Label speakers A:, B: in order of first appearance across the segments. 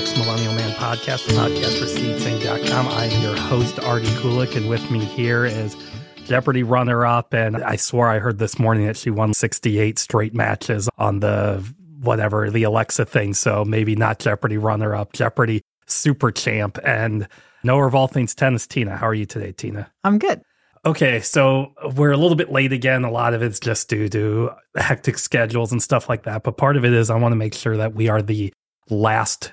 A: Next Millennial Man podcast, the podcast for seedsing.com. I'm your host, Artie Kulik, and with me here is Jeopardy runner up. And I swore I heard this morning that she won 68 straight matches on the whatever, the Alexa thing. So maybe not Jeopardy runner up, Jeopardy super champ, and knower of all things tennis, Tina. How are you today, Tina?
B: I'm good.
A: Okay, so we're a little bit late again. A lot of it's just due to hectic schedules and stuff like that. But part of it is I want to make sure that we are the last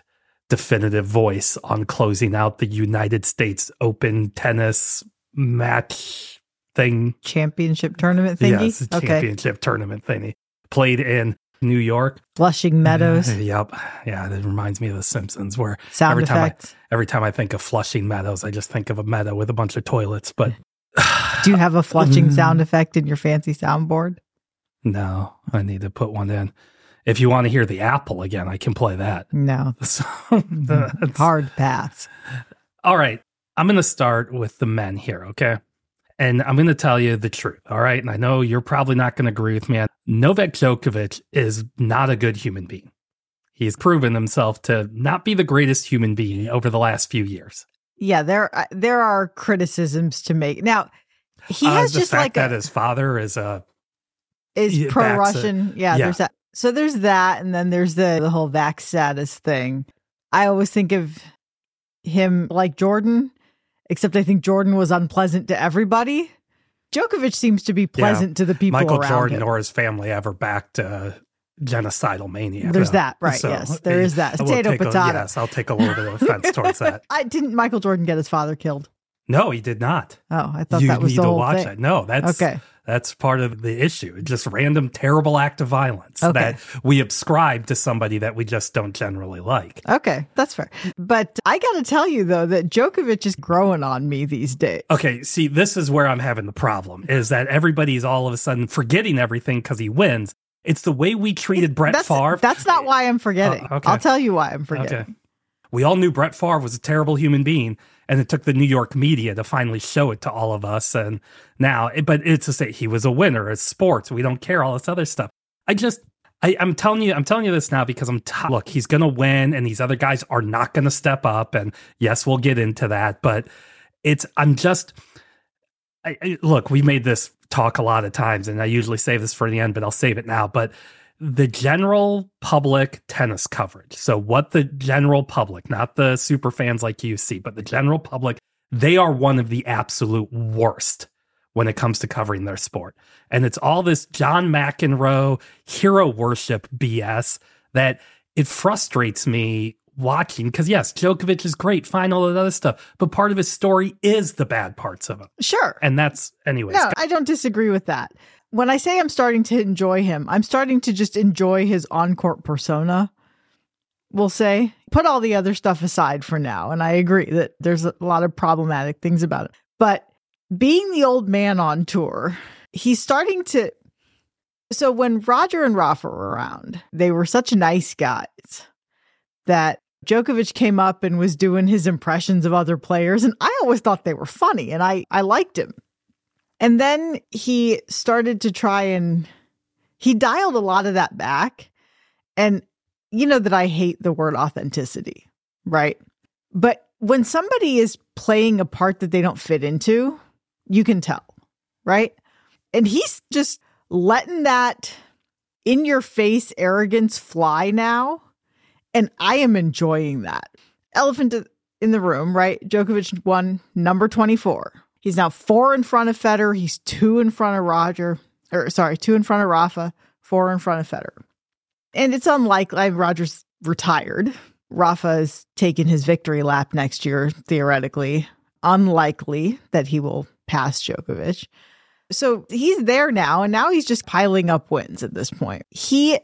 A: definitive voice on closing out the United States Open tennis match thing.
B: Championship tournament thingy?
A: Yes,
B: okay.
A: championship tournament thingy. Played in New York.
B: Flushing Meadows.
A: yep. Yeah, it reminds me of The Simpsons where
B: Sound
A: every time, I, every time I think of Flushing Meadows, I just think of a meadow with a bunch of toilets. But
B: Do you have a
A: Mm.
B: flushing sound effect in your fancy soundboard?
A: no, I need to put one in. If you want to hear the apple again, I can play that.
B: No.
A: So, that's-
B: Hard pass.
A: All right. I'm going to start with the men here, okay? And I'm going to tell you the truth, all right? And I know you're probably not going to agree with me. Novak Djokovic is not a good human being. He's proven himself to not be the greatest human being over the last few years.
B: Yeah, there uh, there are criticisms to make. Now, he
A: Uh,
B: has
A: the
B: just
A: fact
B: like
A: that
B: a,
A: his father is a
B: is pro Russian. Yeah,
A: yeah.
B: there's that. So there's that, and then there's the the whole vax status thing. I always think of him like Jordan, except I think Jordan was unpleasant to everybody. Djokovic seems to be pleasant to the people
A: Michael Jordan
B: him.
A: or his family ever backed uh, genocidal mania.
B: There's
A: So-
B: that, right?
A: so,
B: yes, there is that. Potato,
A: a-
B: potato.
A: yes, I'll take a little bit of offense towards that.
B: I didn't. Michael Jordan get his father killed.
A: No, he did not.
B: Oh, I thought
A: you
B: that was
A: need
B: the
A: to
B: whole
A: watch
B: thing.
A: it. No, that's
B: Okay.
A: That's part of the issue. Just random terrible act of violence
B: Okay.
A: that we ascribe to somebody that we just don't generally like.
B: Okay, that's fair. But I got to tell you though that Djokovic is growing on me these days.
A: Okay, see, this is where I'm having the problem is that everybody's all of a sudden forgetting everything because he wins. It's the way we treated Brett
B: that's,
A: Favre.
B: That's not why I'm forgetting.
A: Oh, okay.
B: I'll tell you why I'm forgetting.
A: Okay. We all knew Brett Favre was a terrible human being, and it took the New York media to finally show it to all of us. And now, but it's to say he was a winner. It's sports. We don't care all this other stuff. I just, I, I'm telling you, I'm telling you this now because I'm t- look. He's going to win, and these other guys are not going to step up. And yes, we'll get into that, but it's. I'm just. I, I, look, we made this talk a lot of times, and I usually save this for the end, but I'll save it now. But the general public tennis coverage. So, what the general public, not the super fans like you see, but the general public, they are one of the absolute worst when it comes to covering their sport. And it's all this John McEnroe hero worship BS that it frustrates me watching because, yes, Djokovic is great, fine, all that other stuff, but part of his story is the bad parts of him.
B: Sure.
A: And that's, anyways.
B: No, I don't disagree with that. When I say I'm starting to enjoy him, I'm starting to just enjoy his on court persona. We'll say, put all the other stuff aside for now. And I agree that there's a lot of problematic things about it. But being the old man on tour, he's starting to. So when Roger and Rafa were around, they were such nice guys that Djokovic came up and was doing his impressions of other players. And I always thought they were funny and I, I liked him. And then he started to try and he dialed a lot of that back. And you know that I hate the word authenticity, right? But when somebody is playing a part that they don't fit into, you can tell, right? And he's just letting that in your face arrogance fly now. And I am enjoying that. Elephant in the room, right? Djokovic won number 24. He's now four in front of Federer. He's two in front of Roger, or sorry, two in front of Rafa, four in front of Federer. And it's unlikely Roger's retired. Rafa is taking his victory lap next year, theoretically. Unlikely that he will pass Djokovic. So he's there now, and now he's just piling up wins at this point. He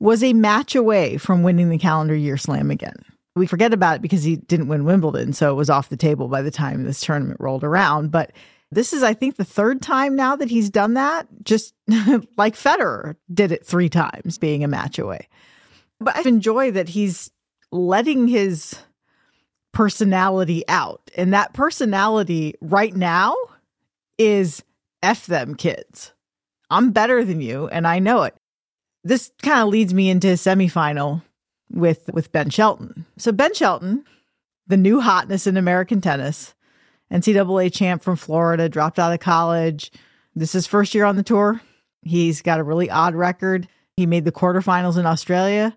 B: was a match away from winning the calendar year slam again. We forget about it because he didn't win Wimbledon, so it was off the table by the time this tournament rolled around. But this is, I think, the third time now that he's done that, just like Federer did it three times, being a match away. But I enjoy that he's letting his personality out. And that personality right now is F them kids. I'm better than you, and I know it. This kind of leads me into his semifinal with with Ben Shelton. So Ben Shelton, the new hotness in American tennis, NCAA champ from Florida, dropped out of college. This is first year on the tour. He's got a really odd record. He made the quarterfinals in Australia,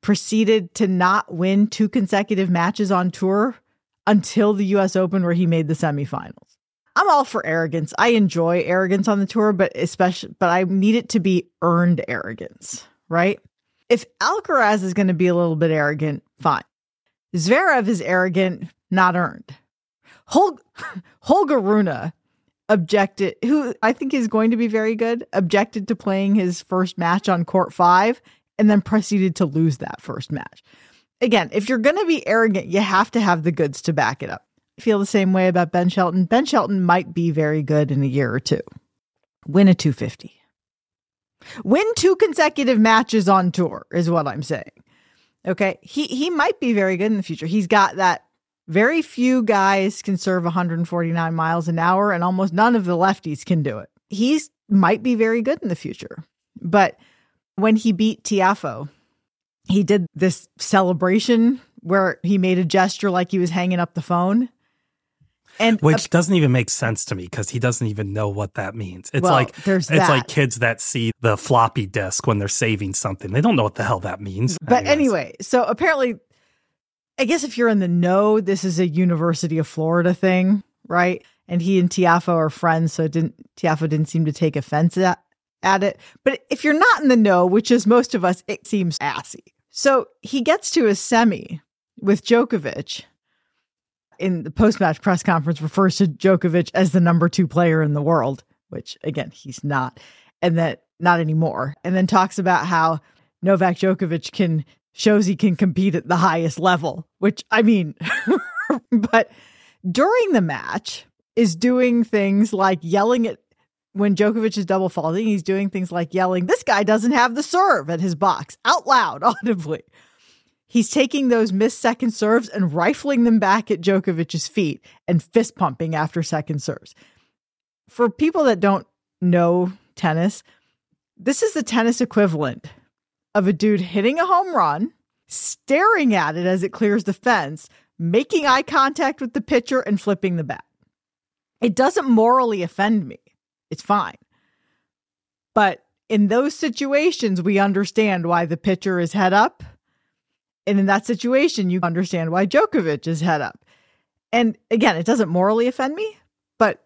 B: proceeded to not win two consecutive matches on tour until the US Open, where he made the semifinals. I'm all for arrogance. I enjoy arrogance on the tour, but especially, but I need it to be earned arrogance, right? If Alcaraz is going to be a little bit arrogant, fine. Zverev is arrogant, not earned. Hol- Holger Rune objected, who I think is going to be very good, objected to playing his first match on court five and then proceeded to lose that first match. Again, if you're going to be arrogant, you have to have the goods to back it up. I feel the same way about Ben Shelton. Ben Shelton might be very good in a year or two. Win a 250. Win two consecutive matches on tour is what I'm saying. Okay. He he might be very good in the future. He's got that very few guys can serve 149 miles an hour, and almost none of the lefties can do it. He's might be very good in the future. But when he beat Tiafoe, he did this celebration where he made a gesture like he was hanging up the phone.
A: And which uh, doesn't even make sense to me because he doesn't even know what that means. It's
B: well,
A: like
B: there's
A: it's
B: that.
A: like kids that see the floppy disk when they're saving something. They don't know what the hell that means.
B: But Anyways. anyway, so apparently I guess if you're in the know, this is a University of Florida thing, right? And he and Tiafoe are friends, so didn't Tiafoe didn't seem to take offense at, at it. But if you're not in the know, which is most of us, it seems assy. So he gets to a semi with Djokovic. In the post match press conference, refers to Djokovic as the number two player in the world, which again, he's not, and that not anymore. And then talks about how Novak Djokovic can shows he can compete at the highest level, which I mean, but during the match is doing things like yelling at when Djokovic is double faulting, he's doing things like yelling, This guy doesn't have the serve at his box out loud, audibly. He's taking those missed second serves and rifling them back at Djokovic's feet and fist pumping after second serves. For people that don't know tennis, this is the tennis equivalent of a dude hitting a home run, staring at it as it clears the fence, making eye contact with the pitcher, and flipping the bat. It doesn't morally offend me. It's fine. But in those situations, we understand why the pitcher is head up. And in that situation, you understand why Djokovic is head up. And again, it doesn't morally offend me, but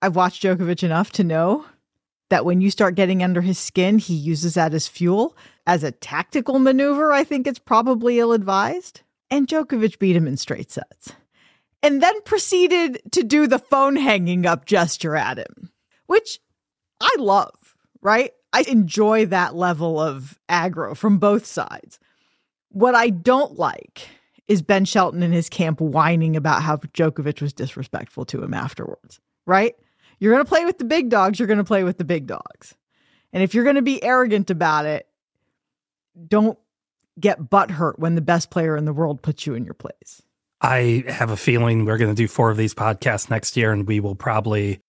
B: I've watched Djokovic enough to know that when you start getting under his skin, he uses that as fuel. As a tactical maneuver, I think it's probably ill advised. And Djokovic beat him in straight sets. And then proceeded to do the phone hanging up gesture at him, which I love, right? I enjoy that level of aggro from both sides. What I don't like is Ben Shelton and his camp whining about how Djokovic was disrespectful to him afterwards, right? You're going to play with the big dogs, you're going to play with the big dogs. And if you're going to be arrogant about it, don't get butt hurt when the best player in the world puts you in your place.
A: I have a feeling we're going to do four of these podcasts next year, and we will probably,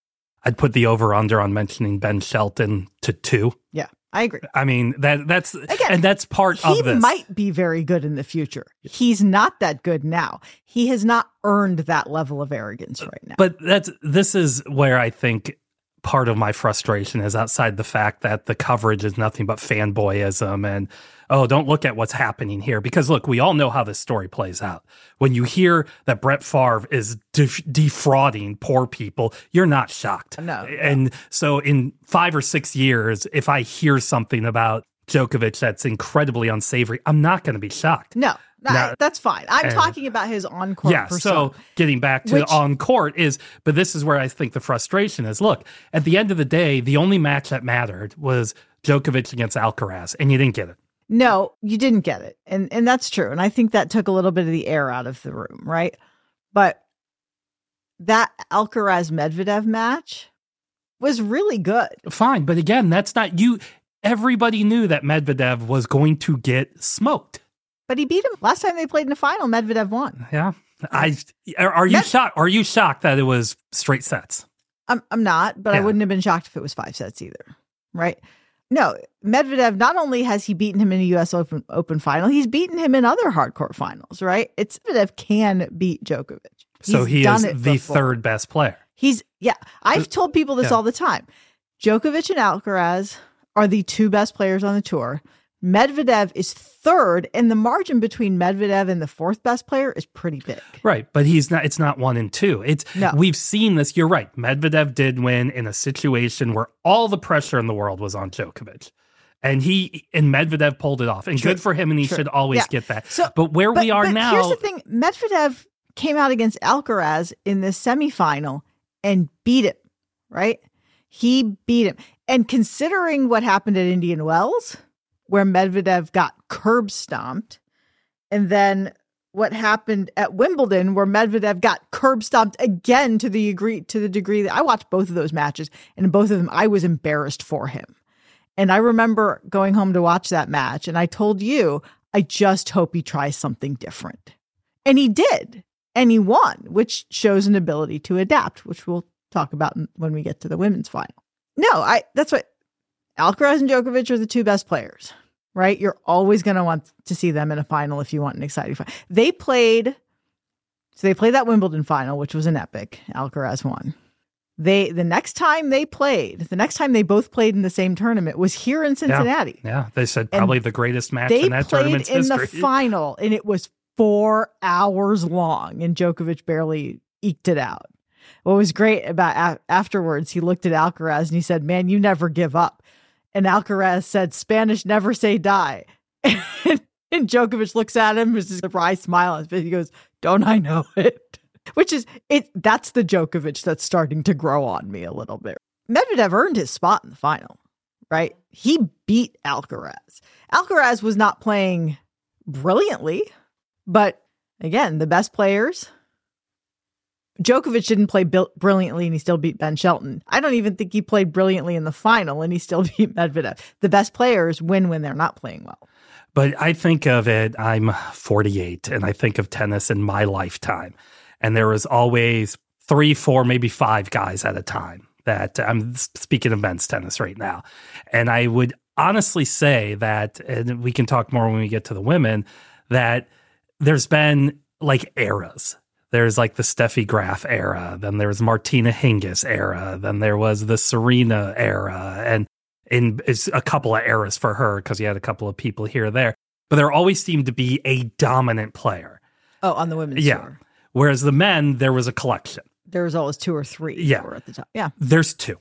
A: I'd put the over under on mentioning Ben Shelton to two.
B: Yeah. I agree.
A: I mean that that's Again, and that's part
B: he
A: of this.
B: He might be very good in the future. He's not that good now. He has not earned that level of arrogance uh, right now.
A: But that's this is where I think part of my frustration is outside the fact that the coverage is nothing but fanboyism and oh, don't look at what's happening here. Because look, we all know how this story plays out. When you hear that Brett Favre is def- defrauding poor people, you're not shocked.
B: No.
A: And so in five or six years, if I hear something about Djokovic that's incredibly unsavory, I'm not going to be shocked.
B: No. Now, that's fine. I'm talking about his on court.
A: Yeah.
B: Persona,
A: so getting back to which, on court is, but this is where I think the frustration is. Look, at the end of the day, the only match that mattered was Djokovic against Alcaraz, and you didn't get it.
B: No, you didn't get it. And and that's true. And I think that took a little bit of the air out of the room, right? But that Alcaraz Medvedev match was really good.
A: Fine, but again, that's not you everybody knew that Medvedev was going to get smoked.
B: But he beat him last time they played in the final. Medvedev won.
A: Yeah, I are you Med- shocked? Are you shocked that it was straight sets?
B: I'm I'm not, but yeah. I wouldn't have been shocked if it was five sets either. Right No, Medvedev, not only has he beaten him in a US Open, Open final, he's beaten him in other hardcourt finals, right? It's Medvedev can beat Djokovic.
A: so
B: He's
A: he
B: done
A: is
B: it
A: the
B: before.
A: third best player.
B: He's, yeah, I've uh, told people this
A: yeah.
B: all the time. Djokovic and Alcaraz are the two best players on the tour. Medvedev is third, and the margin between Medvedev and the fourth best player is pretty big.
A: Right, but he's not. It's not one and two. It's
B: No.
A: we've seen this. You're right. Medvedev did win in a situation where all the pressure in the world was on Djokovic, and he and Medvedev pulled it off. And
B: True.
A: good for him. And he
B: True.
A: should always
B: Yeah.
A: get that.
B: So-
A: but where we are now,
B: Here's the thing Medvedev came out against Alcaraz in the semifinal and beat him, right? He beat him. And considering what happened at Indian Wells, where Medvedev got curb stomped, and then what happened at Wimbledon, where Medvedev got curb stomped again to the degree to the degree that I watched both of those matches, and in both of them I was embarrassed for him. And I remember going home to watch that match, and I told you, I just hope he tries something different. And he did. And he won, which shows an ability to adapt, which we'll talk about when we get to the women's final. No, I that's what Alcaraz and Djokovic are the two best players, right? You're always going to want to see them in a final if you want an exciting final. They played so they played that Wimbledon final, which was an epic. Alcaraz won. They the next time they played, the next time they both played in the same tournament was here in Cincinnati.
A: yeah, they said
B: And
A: probably the greatest match
B: They
A: in that tournament's
B: in
A: history.
B: the final, and it was four hours long, and Djokovic barely eked it out. What was great about a- afterwards, he looked at Alcaraz and he said, "Man, you never give up." And Alcaraz said, "Spanish never say die." and, and Djokovic looks at him with a surprised smile face. He goes, "Don't I know it?" Which is it. That's the Djokovic that's starting to grow on me a little bit. Medvedev earned his spot in the final, right? He beat Alcaraz. Alcaraz was not playing brilliantly, but again, the best players. Djokovic didn't play brilliantly and he still beat Ben Shelton. I don't even think he played brilliantly in the final and he still beat Medvedev. The best players win when they're not playing well.
A: But I think of it, I'm 48, and I think of tennis in my lifetime. And there was always three, four, maybe five guys at a time that I'm speaking of men's tennis right now. And I would honestly say that, and we can talk more when we get to the women, that there's been like eras. There's like the Steffi Graf era, then there was Martina Hingis era, then there was the Serena era, and in it's a couple of eras for her because you had a couple of people here or there, but there always seemed to be a dominant player.
B: Oh, on the women's
A: Yeah.
B: tour.
A: Whereas the men, there was a collection.
B: There was always two or three
A: Yeah.
B: at the top. Yeah.
A: There's two.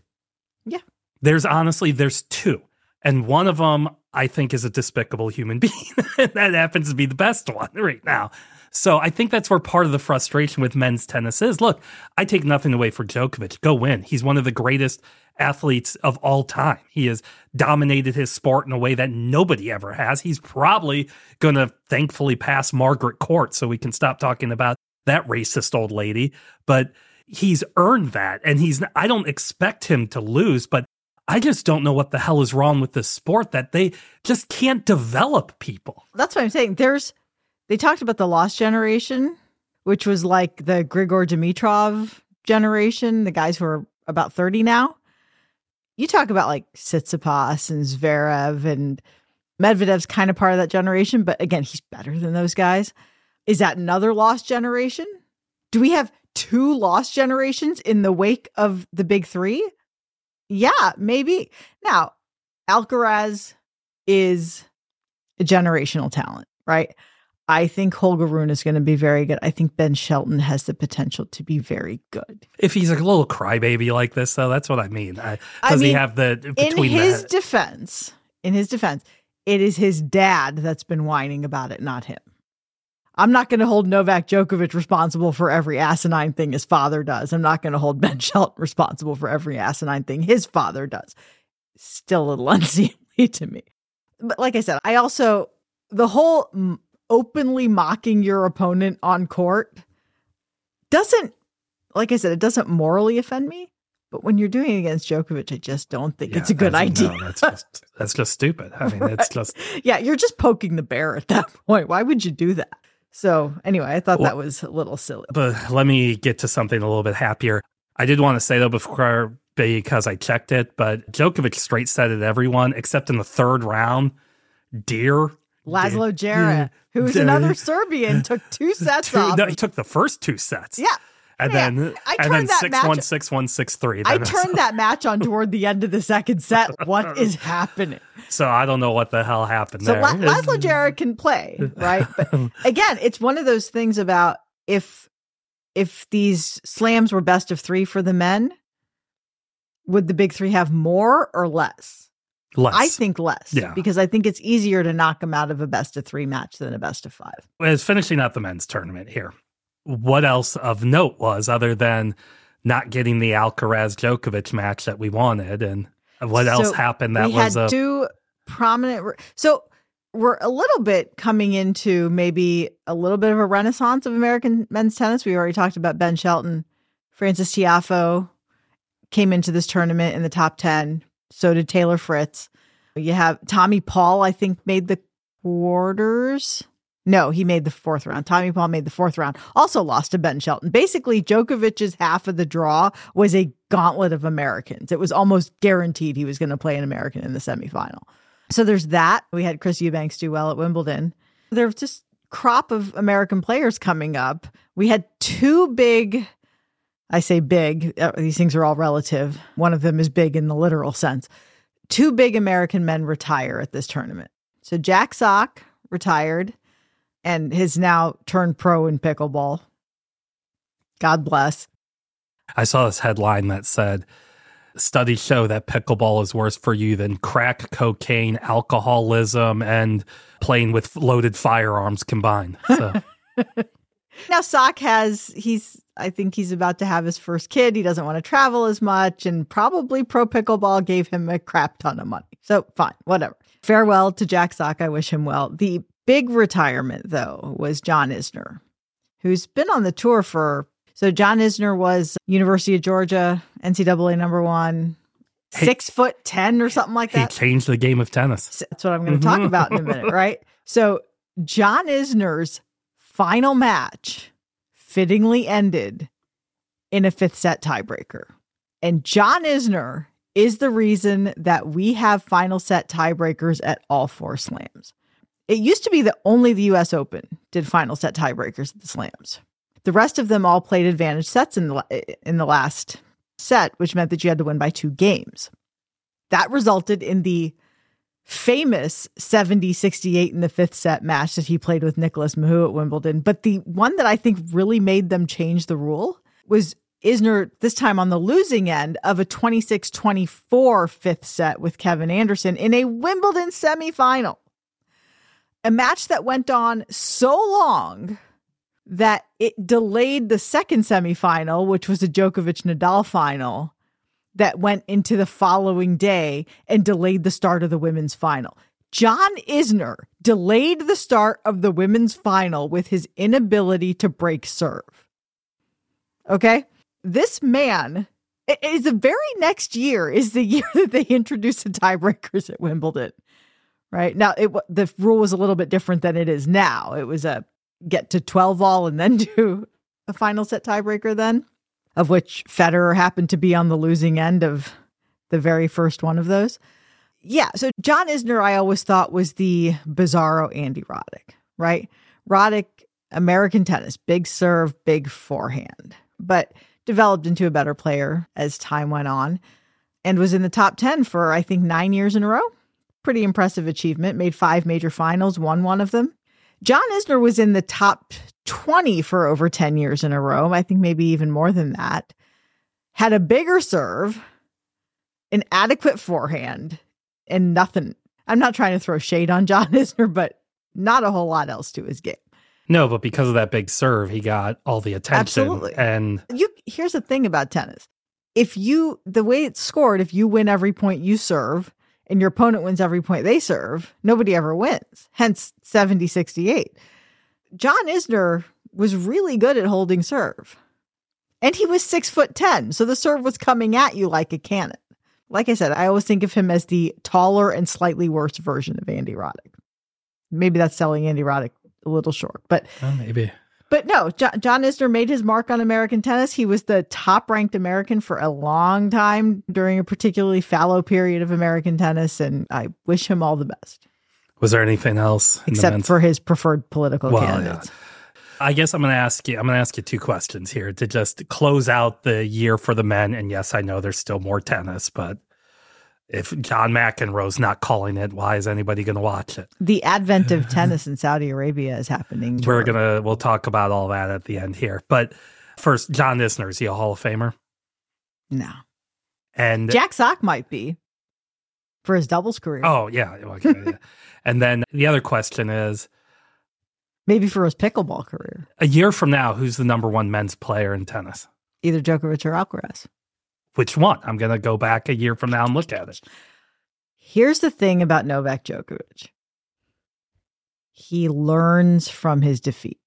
B: Yeah.
A: There's honestly, there's two. And one of them, I think, is a despicable human being. that happens to be the best one right now. So I think that's where part of the frustration with men's tennis is. Look, I take nothing away for Djokovic. Go win. He's one of the greatest athletes of all time. He has dominated his sport in a way that nobody ever has. He's probably going to thankfully pass Margaret Court so we can stop talking about that racist old lady. But he's earned that. And he's, I don't expect him to lose, but I just don't know what the hell is wrong with this sport that they just can't develop people.
B: That's what I'm saying. There's they talked about the lost generation, which was like the Grigor Dimitrov generation, the guys who are about 30 now. You talk about like Tsitsipas and Zverev and Medvedev's kind of part of that generation, but again, he's better than those guys. Is that another lost generation? Do we have two lost generations in the wake of the big three? Yeah, maybe. Now, Alcaraz is a generational talent, right? I think Holger Rune is going to be very good. I think Ben Shelton has the potential to be very good.
A: If he's a little crybaby like this, though, that's what I mean. I,
B: I
A: does he
B: mean,
A: have the
B: In his
A: the
B: defense, in his defense, it is his dad that's been whining about it, not him. I'm not going to hold Novak Djokovic responsible for every asinine thing his father does. I'm not going to hold Ben Shelton responsible for every asinine thing his father does. Still a little unseemly to me. But like I said, I also, the whole openly mocking your opponent on court doesn't, like I said, it doesn't morally offend me. But when you're doing it against Djokovic, I just don't think
A: Yeah,
B: it's a good idea.
A: No, that's just that's just stupid. I mean, it's just
B: yeah, you're just poking the bear at that point. Why would you do that? So anyway, I thought that was a little silly.
A: But let me get to something a little bit happier. I did want to say though before because I checked it, but Djokovic straight setted everyone except in the third round. Dear
B: Laslo Djere, who's another Serbian, took two sets
A: two,
B: off.
A: No, he took the first two sets.
B: Yeah.
A: And
B: Yeah.
A: then
B: I
A: and
B: turned
A: then
B: that
A: six
B: match-
A: one six one six three.
B: I turned that match on toward the end of the second set. What is happening?
A: So I don't know what the hell happened
B: So
A: there.
B: La- Laslo Djere can play, right? But again, it's one of those things about if if these slams were best of three for the men, would the big three have more or less?
A: Less.
B: I think less.
A: Yeah.
B: Because I think it's easier to knock them out of a best of three match than a best of five.
A: as finishing out the men's tournament here. What else of note was other than not getting the Alcaraz Djokovic match that we wanted, and what else happened that
B: we
A: was
B: had
A: a
B: two prominent. re- So we're a little bit coming into maybe a little bit of a renaissance of American men's tennis. We already talked about Ben Shelton, Frances Tiafoe came into this tournament in the top ten. So did Taylor Fritz. You have Tommy Paul. I think made the quarters. No, he made the fourth round. Tommy Paul made the fourth round. Also lost to Ben Shelton. Basically, Djokovic's half of the draw was a gauntlet of Americans. It was almost guaranteed he was going to play an American in the semifinal. So there's that. We had Chris Eubanks do well at Wimbledon. There's just crop of American players coming up. We had two big I say big, uh, these things are all relative. One of them is big in the literal sense. Two big American men retire at this tournament. So Jack Sock retired and has now turned pro in pickleball. God bless.
A: I saw this headline that said studies show that pickleball is worse for you than crack, cocaine, alcoholism, and playing with loaded firearms combined. So
B: Now Sock has he's I think he's about to have his first kid. He doesn't want to travel as much and probably pro pickleball gave him a crap ton of money. So fine, whatever. Farewell to Jack Sock. I wish him well. The big retirement though was John Isner, who's been on the tour for so John Isner was University of Georgia, NCAA number one,
A: Hey.
B: six foot ten or something like that.
A: he changed the game of tennis.
B: That's what I'm going to talk mm-hmm. about in a minute, right? So, John Isner's final match fittingly ended in a fifth set tiebreaker. And John Isner is the reason that we have final set tiebreakers at all four slams. It used to be that only the US Open did final set tiebreakers at the slams. The rest of them all played advantage sets in the in the last set, which meant that you had to win by two games. That resulted in the famous 70 68 in the fifth set match that he played with Nicolas Mahut at Wimbledon. But the one that I think really made them change the rule was Isner, this time on the losing end of a 26 24 fifth set with Kevin Anderson in a Wimbledon semifinal. A match that went on so long that it delayed the second semifinal, which was a Djokovic Nadal final that went into the following day and delayed the start of the women's final. John Isner delayed the start of the women's final with his inability to break serve. Okay? This man is the very next year is the year that they introduced the tiebreakers at Wimbledon. Right? Now it the rule was a little bit different than it is now. It was a get to 12 all and then do a final set tiebreaker then of which Federer happened to be on the losing end of the very first one of those. Yeah, so John Isner, I always thought was the bizarro Andy Roddick, right? Roddick, American tennis, big serve, big forehand, but developed into a better player as time went on and was in the top 10 for, I think, nine years in a row. Pretty impressive achievement, made five major finals, won one of them. John Isner was in the top 20 for over 10 years in a row. I think maybe even more than that. Had a bigger serve, an adequate forehand, and nothing. I'm not trying to throw shade on John Isner, but not a whole lot else to his game.
A: No, but because of that big serve, he got all the attention.
B: Absolutely.
A: And
B: You here's the thing about tennis. If you the way it's scored, if you win every point you serve and your opponent wins every point they serve, nobody ever wins. Hence 70 68. John Isner was really good at holding serve. And he was six foot 10. So the serve was coming at you like a cannon. Like I said, I always think of him as the taller and slightly worse version of Andy Roddick. Maybe that's selling Andy Roddick a little short, but
A: maybe.
B: But no, John, John Isner made his mark on American tennis. He was the top ranked American for a long time during a particularly fallow period of American tennis, and I wish him all the best.
A: Was there anything else?
B: Except for his preferred political
A: Well,
B: candidates.
A: I guess I'm going to ask you. I'm going to ask you two questions here to just close out the year for the men. And yes, I know there's still more tennis, but if John McEnroe's not calling it, why is anybody going to watch it?
B: The advent of tennis in Saudi Arabia is happening.
A: We're gonna we'll talk about all that at the end here. But first, John Isner is he a Hall of Famer?
B: No.
A: And
B: Jack Sock might be for his doubles career.
A: oh yeah, okay, yeah. and then the other question is,
B: Maybe for his pickleball career.
A: a year from now, who's the number one men's player in tennis?
B: Either Djokovic or Alcaraz.
A: Which one? I'm gonna go back a year from now and look at it.
B: Here's the thing about Novak Djokovic. He learns from his defeat.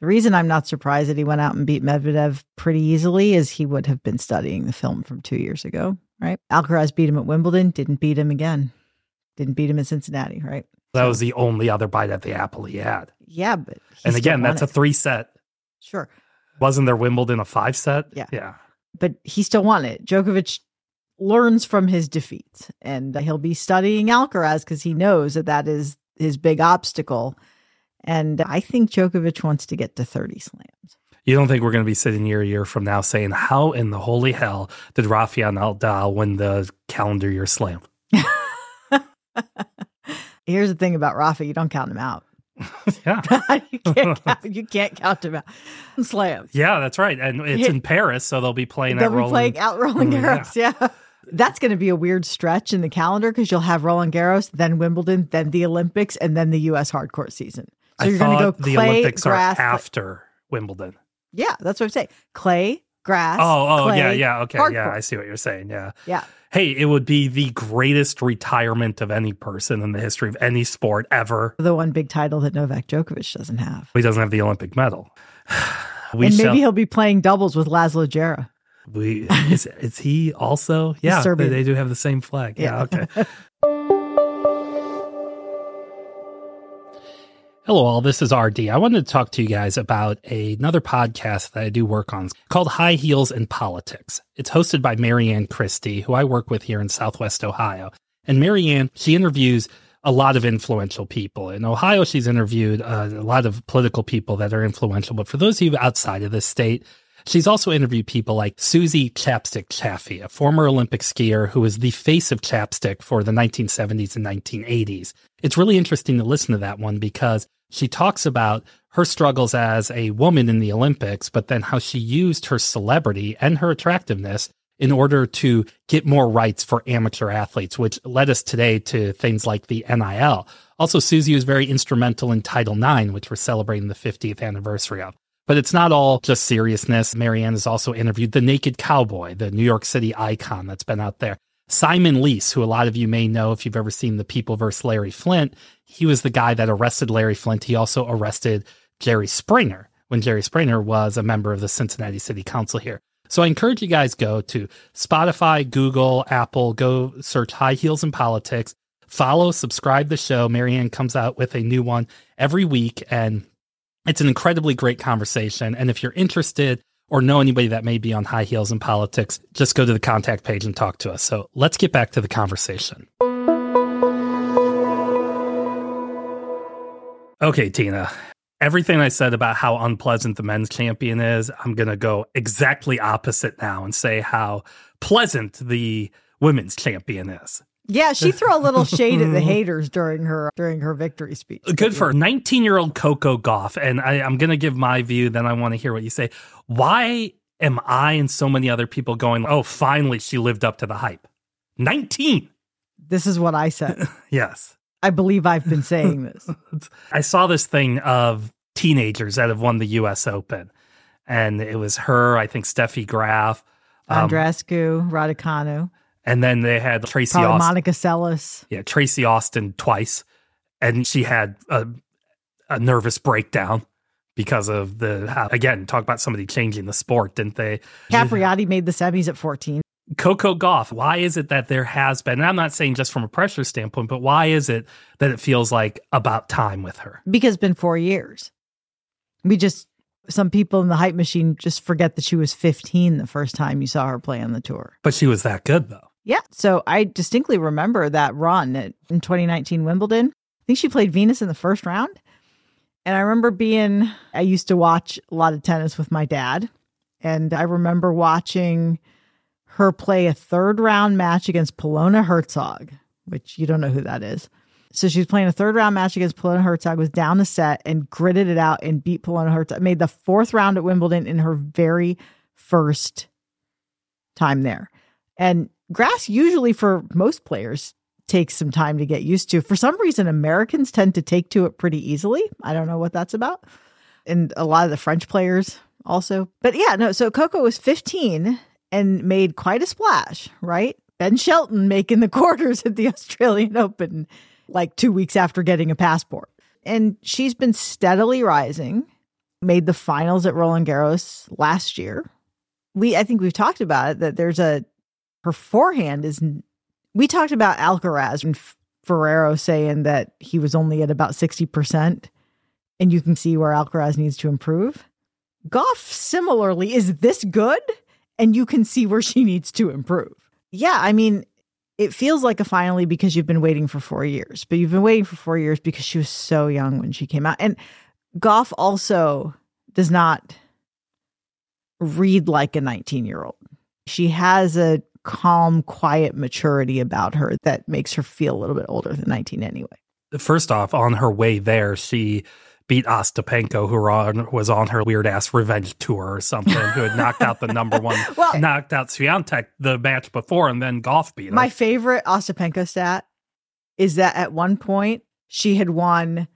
B: The reason I'm not surprised that he went out and beat Medvedev pretty easily is he would have been studying the film from two years ago, right? Alcaraz beat him at Wimbledon, didn't beat him again. Didn't beat him in Cincinnati, right?
A: That was the only other bite at the apple he had.
B: Yeah, but
A: and again, that's a three set.
B: sure.
A: Wasn't there Wimbledon a five set?
B: Yeah.
A: Yeah.
B: but he still won it. Djokovic learns from his defeats, and he'll be studying Alcaraz because he knows that that is his big obstacle. And I think Djokovic wants to get to 30 slams.
A: You don't think we're going to be sitting here a year from now saying, how in the holy hell did Rafael Nadal win the calendar year slam?
B: Here's the thing about Rafa you don't count him out.
A: yeah.
B: you, can't count, you can't count him out. Slams.
A: Yeah, that's right. And it's in Paris, so they'll be playing
B: They'll
A: at
B: be
A: Roland.
B: playing out Roland Garros. Yeah. That's going to be a weird stretch in the calendar because you'll have Roland Garros, then Wimbledon, then the Olympics, and then the U.S. hardcourt season. So
A: I
B: you're going to go
A: thought the
B: clay,
A: Olympics
B: grass.
A: are after Wimbledon.
B: Yeah, that's what I'm saying. Clay, grass.
A: Oh, oh, yeah,
B: clay,
A: yeah. Okay, yeah. I see what you're saying. Yeah.
B: Yeah.
A: Hey, it would be the greatest retirement of any person in the history of any sport ever.
B: The one big title that Novak Djokovic doesn't have.
A: He doesn't have the Olympic medal. We
B: and
A: shall,
B: maybe he'll be playing doubles with Laslo Djere.
A: we is, is he also? Yeah, they, they do have the same flag. Yeah,
B: Yeah.
A: okay. Hello, all. This is RD. I wanted to talk to you guys about a- another podcast that I do work on called High Heels in Politics. It's hosted by Marianne Christie, who I work with here in Southwest Ohio. And Marianne, she interviews a lot of influential people. In Ohio, she's interviewed uh, a lot of political people that are influential. But for those of you outside of the state, She's also interviewed people like Suzy Chapstick Chaffee, a former Olympic skier who was the face of chapstick for the 1970s and 1980s. It's really interesting to listen to that one because she talks about her struggles as a woman in the Olympics, but then how she used her celebrity and her attractiveness in order to get more rights for amateur athletes, which led us today to things like the NIL. Also, Suzy was very instrumental in Title IX, which we're celebrating the 50th anniversary of. But it's not all just seriousness. Marianne has also interviewed the Naked Cowboy, the New York City icon that's been out there. Simon Leis, who a lot of you may know if you've ever seen The People vs. Larry Flynt, he was the guy that arrested Larry Flynt. He also arrested Jerry Springer when Jerry Springer was a member of the Cincinnati City Council here. So I encourage you guys go to Spotify, Google, Apple, go search High Heels in Politics, follow, subscribe the show. Marianne comes out with a new one every week and it's an incredibly great conversation. And if you're interested or know anybody that may be on high heels in politics, just go to the contact page and talk to us. So let's get back to the conversation. Okay, Tina. Everything I said about how unpleasant the men's champion is, I'm going to go exactly opposite now and say how pleasant the women's champion is.
B: Yeah, she threw a little shade at the haters during her during her victory speech.
A: Good for 19 year old Coco Gauff. And I, I'm going to give my view, then I want to hear what you say. Why am I and so many other people going, oh, finally she lived up to the hype? 19.
B: This is what I said.
A: Yes.
B: I believe I've been saying this.
A: I saw this thing of teenagers that have won the US Open. And it was her, I think Steffi Graf. um,
B: Andreescu, Raducanu,
A: and then they had Tracy
B: probably
A: Austin.
B: Monica Seles.
A: yeah, Tracy Austin twice, and she had a, a nervous breakdown because of the how, again talk about somebody changing the sport, didn't they?
B: Capriati made the semis at 14.
A: Coco Gauff. Why is it that there has been? And I'm not saying just from a pressure standpoint, but why is it that it feels like about time with her?
B: because it's been four years. We just some people in the hype machine just forget that she was 15 the first time you saw her play on the tour.
A: But she was that good, though.
B: Yeah. So I distinctly remember that run in 2019 Wimbledon. I think she played Venus in the first round. And I remember being, I used to watch a lot of tennis with my dad. And I remember watching her play a third round match against Polona Hercog, which you don't know who that is. So she was playing a third round match against Polona Hercog, was down a set and gritted it out and beat Polona Hercog. Made the fourth round at Wimbledon in her very first time there. And grass usually for most players takes some time to get used to. For some reason, Americans tend to take to it pretty easily. I don't know what that's about. And a lot of the French players also. But yeah, no, so Coco was 15 and made quite a splash, right? Ben Shelton making the quarters at the Australian Open like two weeks after getting a passport. And she's been steadily rising, made the finals at Roland Garros last year. We, I think we've talked about it that there's a, her forehand is, we talked about Alcaraz and Ferrero saying that he was only at about 60%. And you can see where Alcaraz needs to improve. Gauff similarly is this good, and you can see where she needs to improve. Yeah, I mean, it feels like a finally because you've been waiting for four years, but you've been waiting for four years because she was so young when she came out. And Gauff also does not read like a 19 year old. She has a calm, quiet maturity about her that makes her feel a little bit older than 19 anyway.
A: First off, on her way there, she beat Ostapenko, who on, was on her weird ass revenge tour or something, who had knocked out the number one, well, knocked out Swiatek the match before, and then Gauff beat her.
B: My favorite Ostapenko stat is that at one point she had won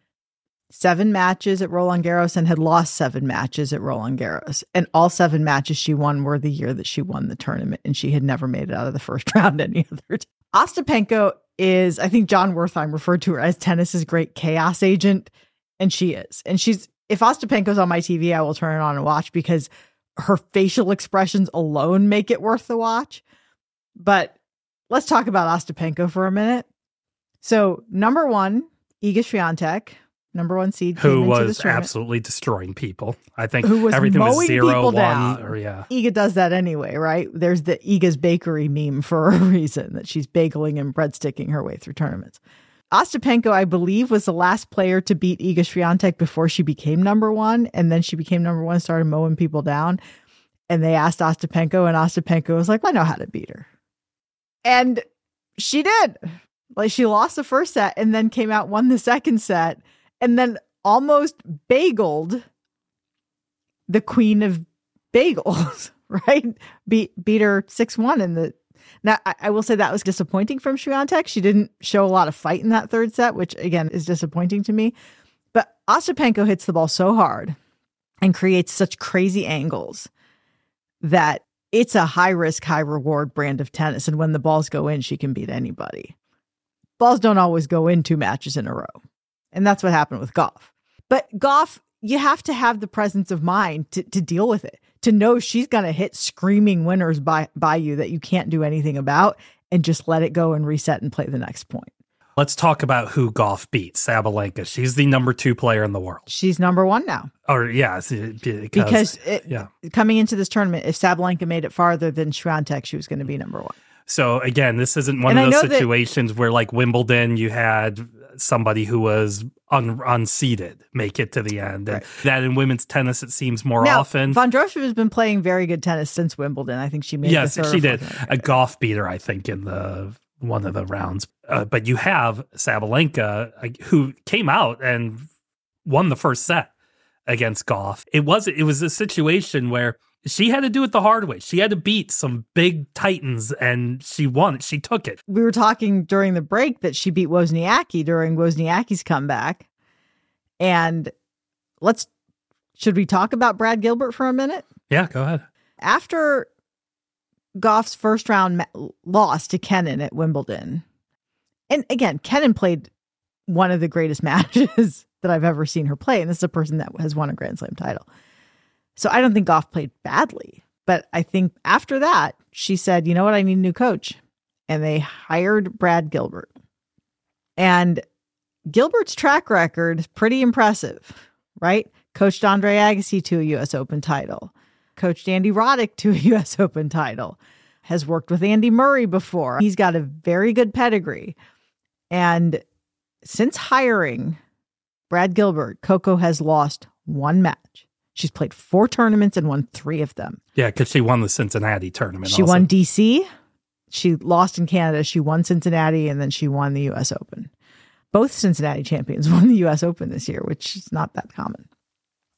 B: seven matches at Roland Garros and had lost seven matches at Roland Garros. And all seven matches she won were the year that she won the tournament, and she had never made it out of the first round any other time. Ostapenko is, I think Jon Wertheim referred to her as tennis's great chaos agent and she is. And she's if Ostapenko's on my TV, I will turn it on and watch because her facial expressions alone make it worth the watch. But let's talk about Ostapenko for a minute. So, number one, Iga Swiatek, number one seed,
A: who was absolutely destroying people. I think who was everything was zero one. Down. Or yeah,
B: Iga does that anyway, right? There's the Iga's bakery meme for a reason that she's bageling and breadsticking her way through tournaments. Ostapenko, I believe, was the last player to beat Iga Swiatek before she became number one, and then she became number one, started mowing people down. And they asked Ostapenko, and Ostapenko was like, "I know how to beat her," and she did. Like she lost the first set, and then came out won the second set, and then almost bageled the queen of bagels, right? Beat beat her six one in the now, I, I, will say that was disappointing from Swiatek. She didn't show a lot of fight in that third set, which again is disappointing to me. But Ostapenko hits the ball so hard and creates such crazy angles that it's a high risk, high reward brand of tennis. And when the balls go in, she can beat anybody. Balls don't always go in two matches in a row. And that's what happened with Gauff. But Gauff, you have to have the presence of mind to, to deal with it to know she's going to hit screaming winners by by you that you can't do anything about and just let it go and reset and play the next point.
A: Let's talk about who Gauff beat. Sabalenka. She's the number two player in the world.
B: She's number one now.
A: Or yeah,
B: because, because it, yeah. coming into this tournament, if Sabalenka made it farther than Swiatek, she was going to be number one.
A: So again, this isn't one and of those situations that, where like Wimbledon, you had somebody who was un- unseeded make it to the end. And right. that in women's tennis, it seems more
B: now,
A: often.
B: Vondrousova has been playing very good tennis since Wimbledon. I think she made
A: yes, she did a golf beater. I think in the one of the rounds. Uh, but you have Sabalenka uh, who came out and won the first set against Gauff. It was it was a situation where she had to do it the hard way. She had to beat some big titans and she won. She took it.
B: We were talking during the break that she beat Wozniacki during Wozniacki's comeback. And let's should we talk about Brad Gilbert for a minute?
A: Yeah, go ahead.
B: After Gauff's first round loss to Kenin at Wimbledon. And again, Kenin played one of the greatest matches that I've ever seen her play and this is a person that has won a Grand Slam title. So I don't think Gauff played badly. But I think after that, she said, you know what? I need a new coach. And they hired Brad Gilbert. And Gilbert's track record is pretty impressive, right? coached Andre Agassi to a U.S. Open title, coached Andy Roddick to a U.S. Open title, has worked with Andy Murray before. He's got a very good pedigree. And since hiring Brad Gilbert, Coco has lost one match. She's played four tournaments and won three of them.
A: Yeah, because she won the Cincinnati tournament.
B: She
A: also.
B: won DC. She lost in Canada. She won Cincinnati, and then she won the U.S. Open. Both Cincinnati champions won the U.S. Open this year, which is not that common.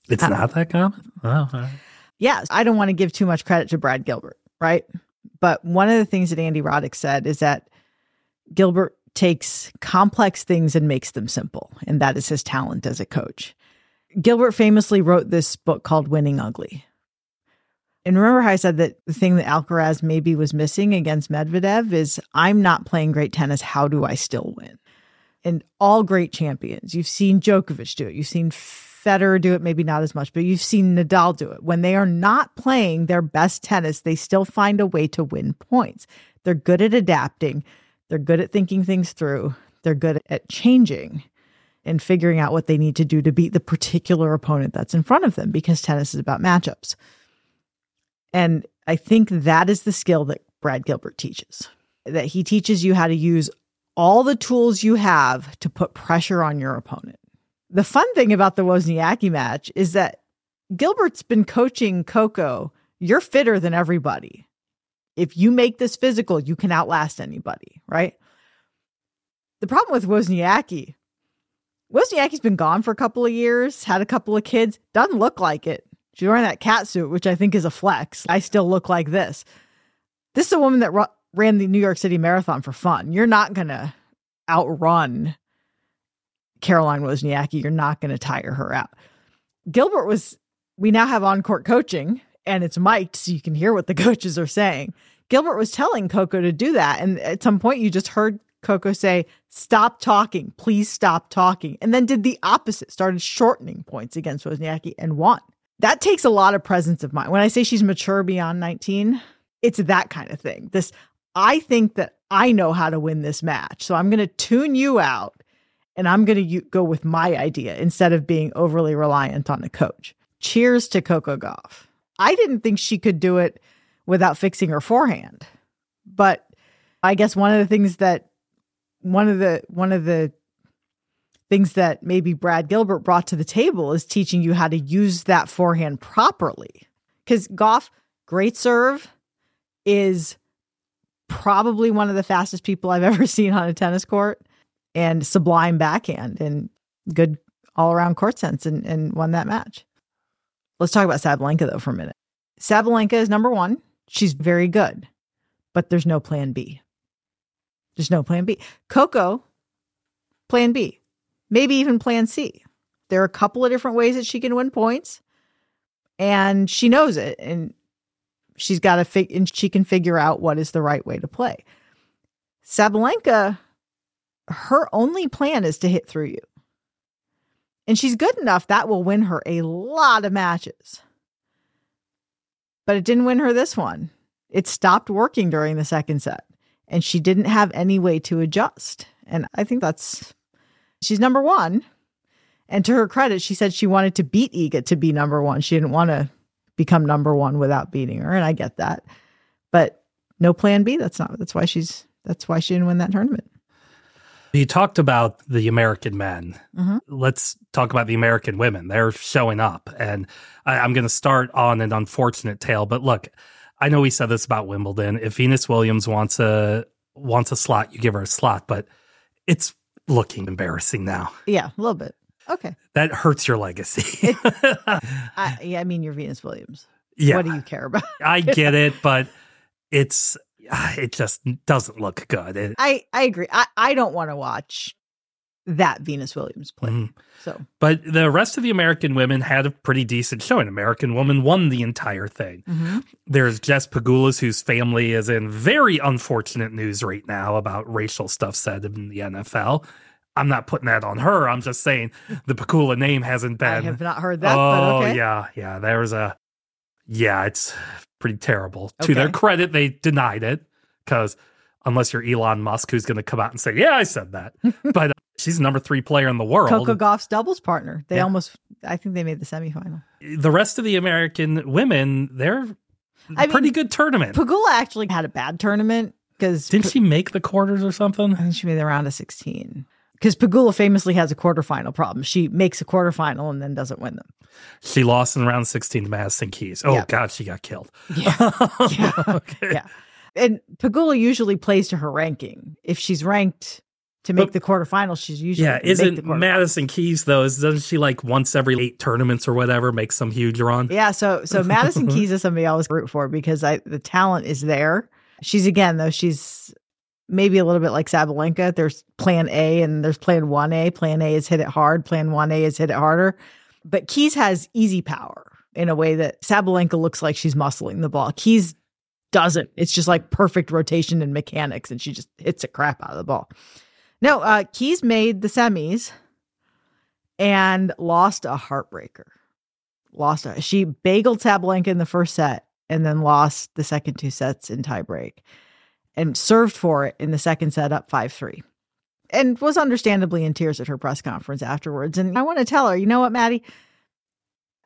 A: It's uh, not that common. Oh, right.
B: Yes, I don't want to give too much credit to Brad Gilbert, right? But one of the things that Andy Roddick said is that Gilbert takes complex things and makes them simple, and that is his talent as a coach. Gilbert famously wrote this book called Winning Ugly. And remember how I said that the thing that Alcaraz maybe was missing against Medvedev is I'm not playing great tennis. How do I still win? And all great champions, you've seen Djokovic do it, you've seen Federer do it, maybe not as much, but you've seen Nadal do it. When they are not playing their best tennis, they still find a way to win points. They're good at adapting, they're good at thinking things through, they're good at changing and figuring out what they need to do to beat the particular opponent that's in front of them because tennis is about matchups. And I think that is the skill that Brad Gilbert teaches, that he teaches you how to use all the tools you have to put pressure on your opponent. The fun thing about the Wozniacki match is that Gilbert's been coaching Coco. You're fitter than everybody. If you make this physical, you can outlast anybody, right? The problem with Wozniacki Wozniacki's been gone for a couple of years, had a couple of kids, doesn't look like it. She's wearing that cat suit, which I think is a flex. I still look like this. This is a woman that ru- ran the New York City Marathon for fun. You're not going to outrun Caroline Wozniacki. You're not going to tire her out. Gilbert was, we now have on court coaching and it's mic'd so you can hear what the coaches are saying. Gilbert was telling Coco to do that. And at some point, you just heard Coco say, Stop talking. Please stop talking. And then did the opposite, started shortening points against Wozniacki and won. That takes a lot of presence of mind. When I say she's mature beyond 19, it's that kind of thing. This, I think that I know how to win this match. So I'm going to tune you out and I'm going to go with my idea instead of being overly reliant on a coach. Cheers to Coco Gauff. I didn't think she could do it without fixing her forehand. But I guess one of the things that one of the one of the things that maybe Brad Gilbert brought to the table is teaching you how to use that forehand properly. Because Gauff, great serve, is probably one of the fastest people I've ever seen on a tennis court, and sublime backhand and good all around court sense, and, and won that match. Let's talk about Sabalenka though for a minute. Sabalenka is number one. She's very good, but there's no plan B. There's no plan B. Coco, plan B, maybe even plan C. There are a couple of different ways that she can win points, and she knows it. And she's got to fig- and she can figure out what is the right way to play. Sabalenka, her only plan is to hit through you. And she's good enough that will win her a lot of matches. But it didn't win her this one. It stopped working during the second set and she didn't have any way to adjust. And I think that's she's number one. And to her credit, she said she wanted to beat Iga to be number one. She didn't want to become number one without beating her, and I get that. But no plan B. That's not. That's why she's. That's why she didn't win that tournament.
A: You talked about the American men.
B: Mm-hmm.
A: Let's talk about the American women. They're showing up, and I, I'm going to start on an unfortunate tale. But look, I know we said this about Wimbledon. If Venus Williams wants a wants a slot, you give her a slot, but it's looking embarrassing now.
B: Yeah, a little bit. Okay.
A: That hurts your legacy.
B: I, yeah, I mean, you're Venus Williams.
A: Yeah.
B: What do you care about?
A: I get it, but it's it just doesn't look good. It,
B: I I agree. I I don't want to watch that Venus Williams play.
A: Mhm.
B: So
A: but the rest of the American women had a pretty decent show. showing. American woman won the entire thing.
B: mhm.
A: There's Jess Pegula's, whose family is in very unfortunate news right now about racial stuff said in the NFL. I'm not putting that on her. I'm just saying the Pegula name hasn't been.
B: I have not heard that.
A: oh
B: but okay.
A: yeah, yeah. There's a yeah. It's pretty terrible. To their credit, they denied it because unless you're Elon Musk, who's going to come out and say, "Yeah, I said that," but She's the number three player in the world.
B: Coco Gauff's doubles partner. They
A: Yeah.
B: almost, I think they made the semifinal.
A: The rest of the American women, they're
B: I
A: pretty
B: mean,
A: good tournament.
B: Pegula actually had a bad tournament because
A: Didn't she make the quarters or something?
B: I think she made the round of 16. Because Pegula famously has a quarterfinal problem. She makes a quarterfinal and then doesn't win them.
A: She lost in round 16 to Madison Keys. Oh,
B: Yeah.
A: God, she got killed.
B: Yeah. Yeah.
A: okay.
B: Yeah. And Pegula usually plays to her ranking. If she's ranked to make
A: But-
B: the quarterfinals. she's usually
A: Yeah,
B: gonna make the
A: isn't. Madison Keys though? Is doesn't she like once every eight tournaments or whatever make some huge run?
B: Yeah, so so Madison Keys is somebody I always root for because I the talent is there. She's again though she's maybe a little bit like Sabalenka. There's Plan A and there's Plan One A. Plan A is hit it hard. Plan One A is hit it harder. But Keys has easy power in a way that Sabalenka looks like she's muscling the ball. Keys doesn't. It's just like perfect rotation and mechanics, and she just hits the crap out of the ball. No, uh, Keys made the semis and lost a heartbreaker. Lost a, she bageled Sabalenka in the first set and then lost the second two sets in tiebreak and served for it in the second set up 5-3 and was understandably in tears at her press conference afterwards. And I want to tell her you know what Maddie?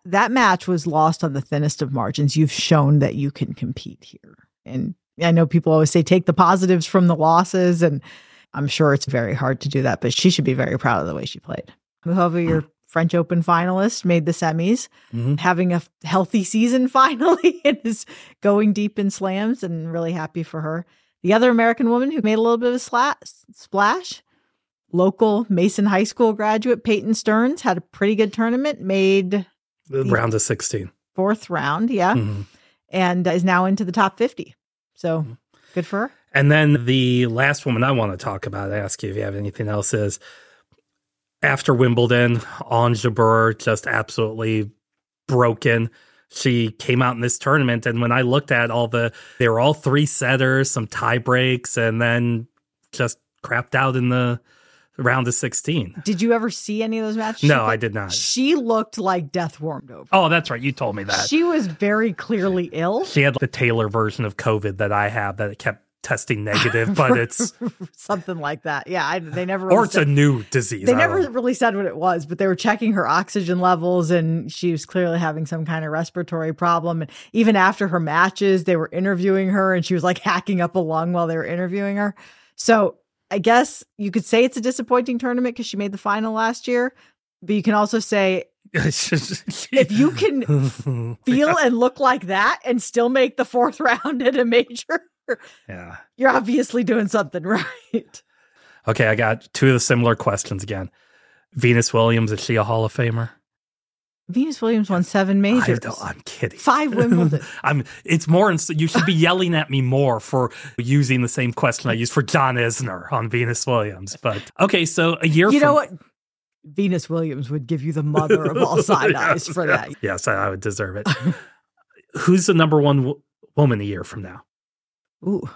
B: That match was lost on the thinnest of margins. You've shown that you can compete here. And I know people always say take the positives from the losses and I'm sure it's very hard to do that but she should be very proud of the way she played Muchova your French Open finalist made the semis
A: Mhm.
B: having a healthy season finally and is going deep in slams and really happy for her. The other American woman who made a little bit of a splash, local Mason High School graduate Peyton Stearns had a pretty good tournament, made
A: The round of 16.
B: fourth round, yeah,
A: Mhm.
B: and is now into the top 50. So
A: Mhm.
B: good for her.
A: And then the last woman I want to talk about, ask you if you have anything else, is after Wimbledon, Ons Jabeur just absolutely broken. She came out in this tournament, and when I looked at all the, they were all three setters, some tie breaks, and then just crapped out in the round of 16.
B: Did you ever see any of those matches?
A: No, I did not.
B: She looked like death warmed over.
A: Oh, that's right. You told me that.
B: She was very clearly ill.
A: She had the Taylor version of COVID that I have that it kept testing negative, but it's,
B: something like that. Yeah, I, they never.
A: or
B: really
A: it's a new disease.
B: They never
A: know.
B: really said what it was, but they were checking her oxygen levels, and she was clearly having some kind of respiratory problem. And even after her matches, they were interviewing her, and she was like hacking up a lung while they were interviewing her. So I guess you could say it's a disappointing tournament because she made the final last year, but you can also say if you can feel and look like that and still make the fourth round at a major,
A: yeah.
B: you're obviously doing something right.
A: Okay, I got two of the similar questions again. Venus Williams, is she a Hall of Famer?
B: Venus Williams won seven
A: I
B: majors,
A: don't, I'm kidding.
B: five Wimbledon.
A: I'm. It's more. ins- You should be yelling at me more for using the same question I used for John Isner on Venus Williams. But okay, so a year.
B: you know what? Venus Williams would give you the mother of all side eyes
A: Yes,
B: for that.
A: Yes, I, I would deserve it. Who's the number one w- woman a year from now?
B: Ooh,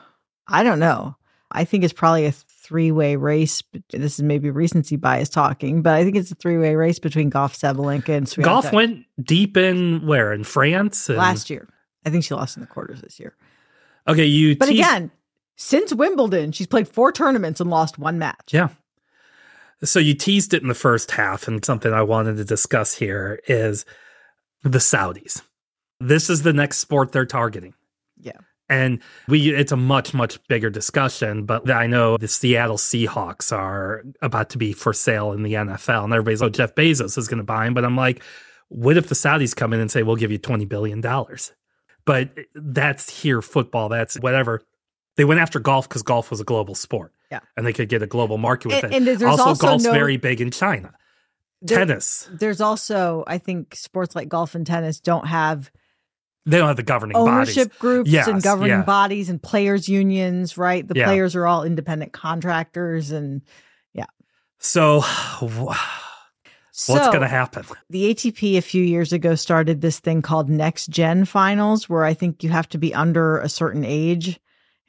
B: I don't know. I think it's probably a three way race. This is maybe recency bias talking, but I think it's a three way race between Gauff, Sabalenka, and Swiatek.
A: Gauff went deep in where in France. And-
B: last year. I think she lost in the quarters this year.
A: Okay, you.
B: But
A: teased-
B: again, since Wimbledon, she's played four tournaments and lost one match.
A: Yeah. So you teased it in the first half, and something I wanted to discuss here is the Saudis. This is the next sport they're targeting.
B: Yeah.
A: And we it's a much, much bigger discussion, but I know the Seattle Seahawks are about to be for sale in the NFL. And everybody's, like, oh, Jeff Bezos is going to buy them. But I'm like, what if the Saudis come in and say, we'll give you $20 billion? But that's here football, that's whatever. They went after golf because golf was a global sport.
B: Yeah.
A: And they could get a global market with
B: And-
A: it.
B: and there's
A: also,
B: also
A: golf's
B: no-
A: very big in China.
B: There-
A: Tennis.
B: There's also, I think, sports like golf and tennis don't have
A: They don't have the governing
B: ownership
A: bodies.
B: groups
A: Yes,
B: and governing
A: yeah.
B: bodies and players unions, right? The
A: Yeah.
B: players are all independent contractors and yeah.
A: So what's
B: so
A: going to happen?
B: the ATP a few years ago started this thing called next gen finals where I think you have to be under a certain age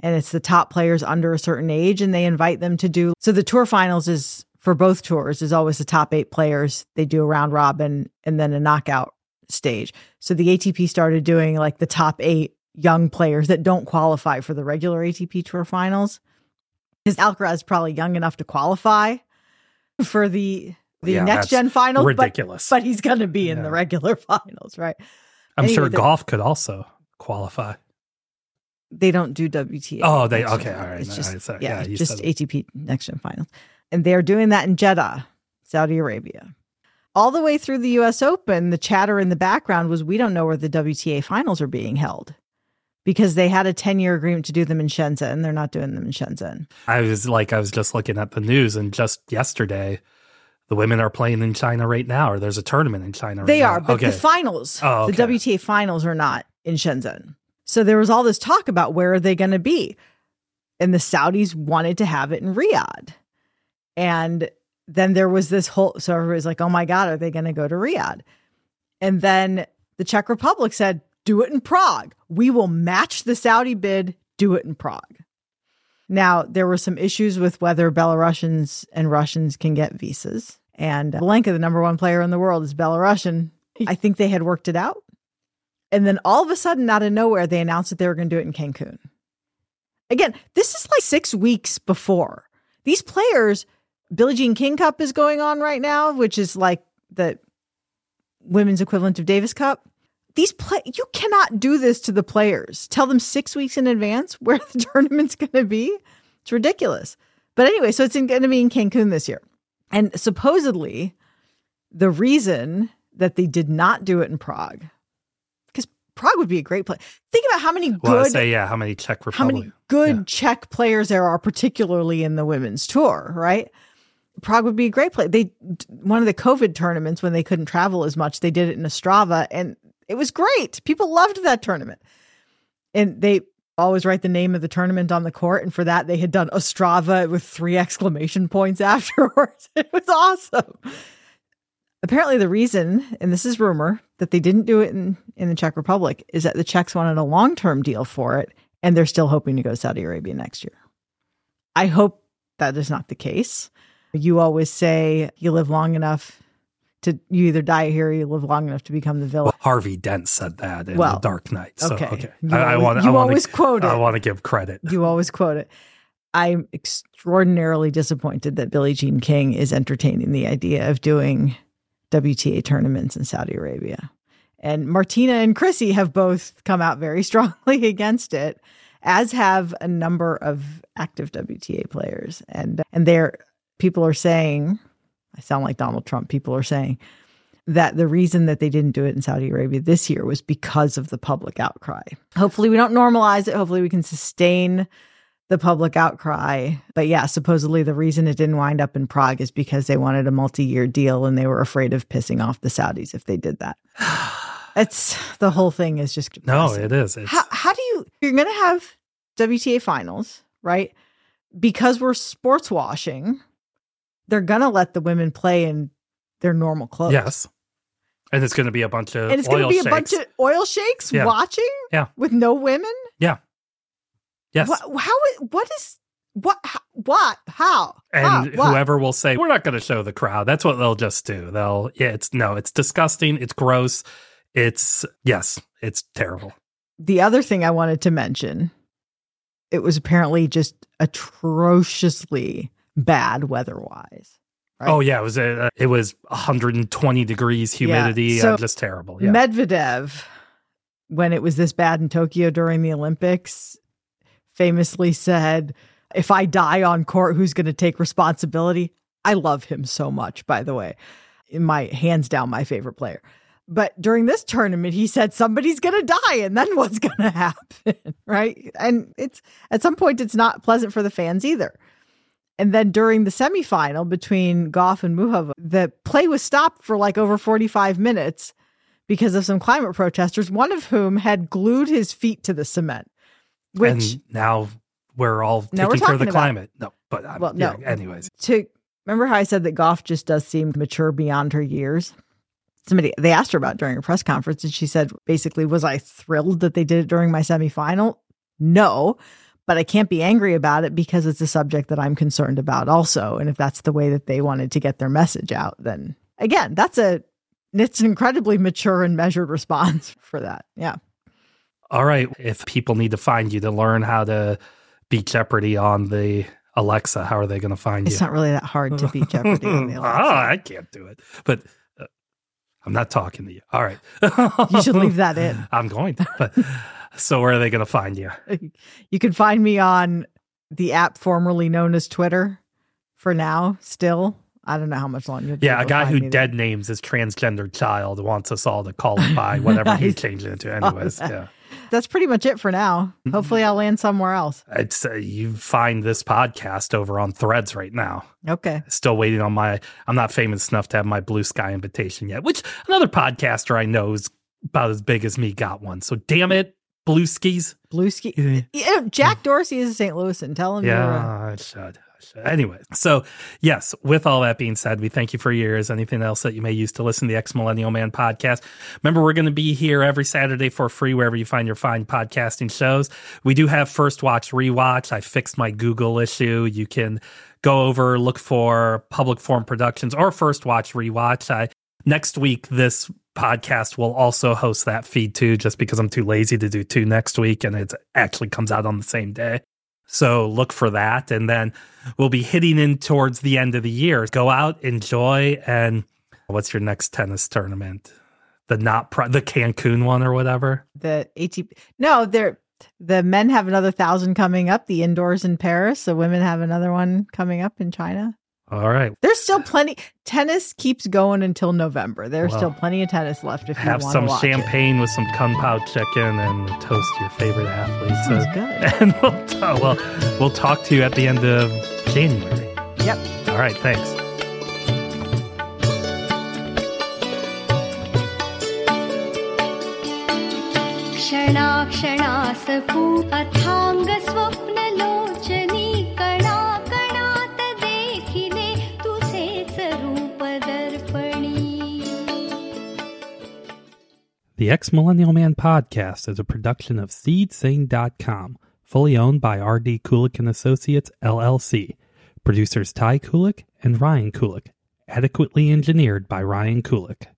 B: and it's the top players under a certain age and they invite them to do so the tour finals is for both tours is always the top 8 players they do a round robin and then a knockout stage so the ATP started doing like the top 8 young players that don't qualify for the regular ATP tour finals cuz Alcaraz is probably young enough to qualify for the the
A: Yeah,
B: next gen finals, but,
A: Ridiculous.
B: but he's going to be in
A: Yeah.
B: the regular finals, right?
A: I'm
B: anyway,
A: sure
B: the-
A: Gauff could also qualify.
B: They don't do WTA.
A: Oh, they-
B: gen
A: okay, all right,
B: It's
A: all
B: just
A: right, uh, sorry.
B: yeah,
A: Yeah,
B: just ATP next gen finals, and they're doing that in Jeddah, Saudi Arabia. All the way through the U.S. Open, the chatter in the background was we don't know where the WTA finals are being held because they had a 10 year agreement to do them in Shenzhen. They're not doing them in Shenzhen.
A: I was like, I was just looking at the news, and just yesterday, the women are playing in China right now, or there's a tournament in China.
B: They
A: right
B: are,
A: now.
B: but oh,
A: okay.
B: the finals,
A: Oh,
B: the. WTA finals are not in Shenzhen. So there was all this talk about where are they going to be. And the Saudis wanted to have it in Riyadh. And then there was this whole, so everybody's like, oh my God, are they going to go to Riyadh? And then the Czech Republic said, do it in Prague. We will match the Saudi bid, do it in Prague. Now, there were some issues with whether Belarusians and Russians can get visas. And Blanka, the number one player in the world, is Belarusian. I think they had worked it out. And then all of a sudden, out of nowhere, they announced that they were going to do it in Cancun. Again, this is like six weeks before. These players, Billie Jean King Cup is going on right now, which is like the women's equivalent of Davis Cup. These play you cannot do this to the players. Tell them six weeks in advance where the tournament's going to be. It's ridiculous. But anyway, so it's going to be in Cancun this year, and supposedly, the reason that they did not do it in Prague, because Prague would be a great place. Think about how many
A: well,
B: good
A: say, yeah, how many Czech
B: how many good
A: Yeah.
B: Czech players there are, particularly in the women's tour, right? Prague would be a great place. They one of the COVID tournaments when they couldn't travel as much, they did it in Ostrava, and it was great. People loved that tournament, and they always write the name of the tournament on the court, and for that they had done Ostrava with three exclamation points afterwards. It was awesome. Apparently, the reason, and this is rumor, that they didn't do it in, in the Czech Republic is that the Czechs wanted a long term deal for it, and they're still hoping to go to Saudi Arabia next year. I hope that is not the case. You always say you live long enough to you either die here or you live long enough to become the villain.
A: Well, Harvey Dent said that in
B: Well,
A: The Dark Knight. So,
B: okay.
A: okay.
B: You
A: I, I
B: always-
A: want.
B: you
A: I
B: always
A: to,
B: quote
A: I want to give credit.
B: You always quote it. I'm extraordinarily disappointed that Billie Jean King is entertaining the idea of doing WTA tournaments in Saudi Arabia. And Martina and Chrissy have both come out very strongly against it, as have a number of active WTA players. And and they're people are saying, I sound like Donald Trump, people are saying that the reason that they didn't do it in Saudi Arabia this year was because of the public outcry. Hopefully we don't normalize it. Hopefully we can sustain the public outcry. But yeah, supposedly the reason it didn't wind up in Prague is because they wanted a multi-year deal and they were afraid of pissing off the Saudis if they did that. It's the whole thing is just
A: No,
B: depressing.
A: it is.
B: How how do you you're going to have WTA finals, right? Because we're sports washing, they're to let the women play in their normal clothes.
A: yes, and it's going to be a bunch of
B: And it's
A: oil
B: be a bunch of oil sheikhs
A: Yeah.
B: watching
A: Yeah.
B: with no women? Yeah.
A: Yes,
B: What how what is what how, what how?
A: and
B: How?
A: Whoever will say we're not going to show the crowd. That's what they'll just do. They'll yeah. It's no. It's disgusting. It's gross. It's yes. It's terrible.
B: the other thing I wanted to mention, it was apparently just atrociously bad weather-wise. Right.
A: Oh yeah, it was a, it was 120 degrees humidity.
B: so
A: uh, just terrible. Yeah.
B: Medvedev, when it was this bad in Tokyo during the Olympics, famously said, If I die on court, who's going to take responsibility? I love him so much, by the way. My hands down, my favorite player. But during this tournament, he said somebody's going to die, and then what's going to happen? right. And it's at some point, it's not pleasant for the fans either. And then during the semifinal between Gauff and Muchova, the play was stopped for like over 45 minutes because of some climate protesters, one of whom had glued his feet to the cement. Which
A: and now we're all
B: Now we're
A: taking care of the climate. No, but um,
B: Well,
A: yeah,
B: no.
A: anyways,
B: to remember how I said that Gauff just does seem mature beyond her years. Somebody they asked her about during a press conference, and she said, basically, was I thrilled that they did it during my semifinal? No, but I can't be angry about it because it's a subject that I'm concerned about also. And if that's the way that they wanted to get their message out, then again, that's a it's an incredibly mature and measured response for that. Yeah.
A: all right. If people need to find you to learn how to beat Jeopardy on the Alexa, how are they going to find
B: It's
A: you?
B: It's not really that hard to beat Jeopardy on the
A: oh,
B: Alexa.
A: I can't do it. But uh, I'm not talking to you. All right.
B: You should leave that in.
A: I'm going to. But so where are they going to find you?
B: You can find me on the app formerly known as Twitter for now, still. I don't know how much longer.
A: Yeah, a guy who
B: me there.
A: dead names his transgender child wants us all to call him by whatever he
B: Nice.
A: changed it to. Anyways,
B: that-
A: yeah.
B: That's pretty much it for now.
A: Mm-hmm.
B: Hopefully, I'll land somewhere else.
A: It's uh, you find this podcast over on Threads right now.
B: Okay.
A: Still waiting on my. I'm not famous enough to have my Blue Sky invitation yet. Which another podcaster I know is about as big as me got one. So damn it, Blue Skis.
B: Blue ski.
A: Yeah,
B: Yeah, Jack Dorsey is a St. Louis and tell him uh,
A: I should. Anyway, so yes, with all that being said, we thank you for years. Anything else that you may use to listen to the Ex Millennial Man podcast? Remember, we're going to be here every Saturday for free wherever you find your fine podcasting shows. We do have First Watch Rewatch. I fixed my Google issue. You can go over, look for Public Form Productions or First Watch Rewatch. I next week this podcast will also host that feed too just because i'm too lazy to do two next week and it actually comes out on the same day so look for that and then we'll be hitting in towards the end of the year go out enjoy and what's your next tennis tournament the not pri- the cancun one or whatever
B: the ATP. No, they're the men have another thousand coming up. The indoors in Paris. The women have another one coming up in China.
A: all right
B: There's still plenty. Tennis keeps going until November. There's
A: Wow.
B: still plenty of tennis left if
A: have
B: you want
A: some
B: to watch it.
A: champagne with some kung pao chicken and toast your favorite athletes
B: Sounds
A: Uh,
B: good.
A: and we'll, t- well, we'll talk to you at the end of January.
B: Yep.
A: All right. Thanks.
C: क्षणाक्षणासपूत अथांग
A: The Ex Millennial Man podcast is a production of SeedSing.com, fully owned by R.D. Kulik and Associates, LLC. Producers Ty Kulik and Ryan Kulik. Adequately engineered by Ryan Kulik.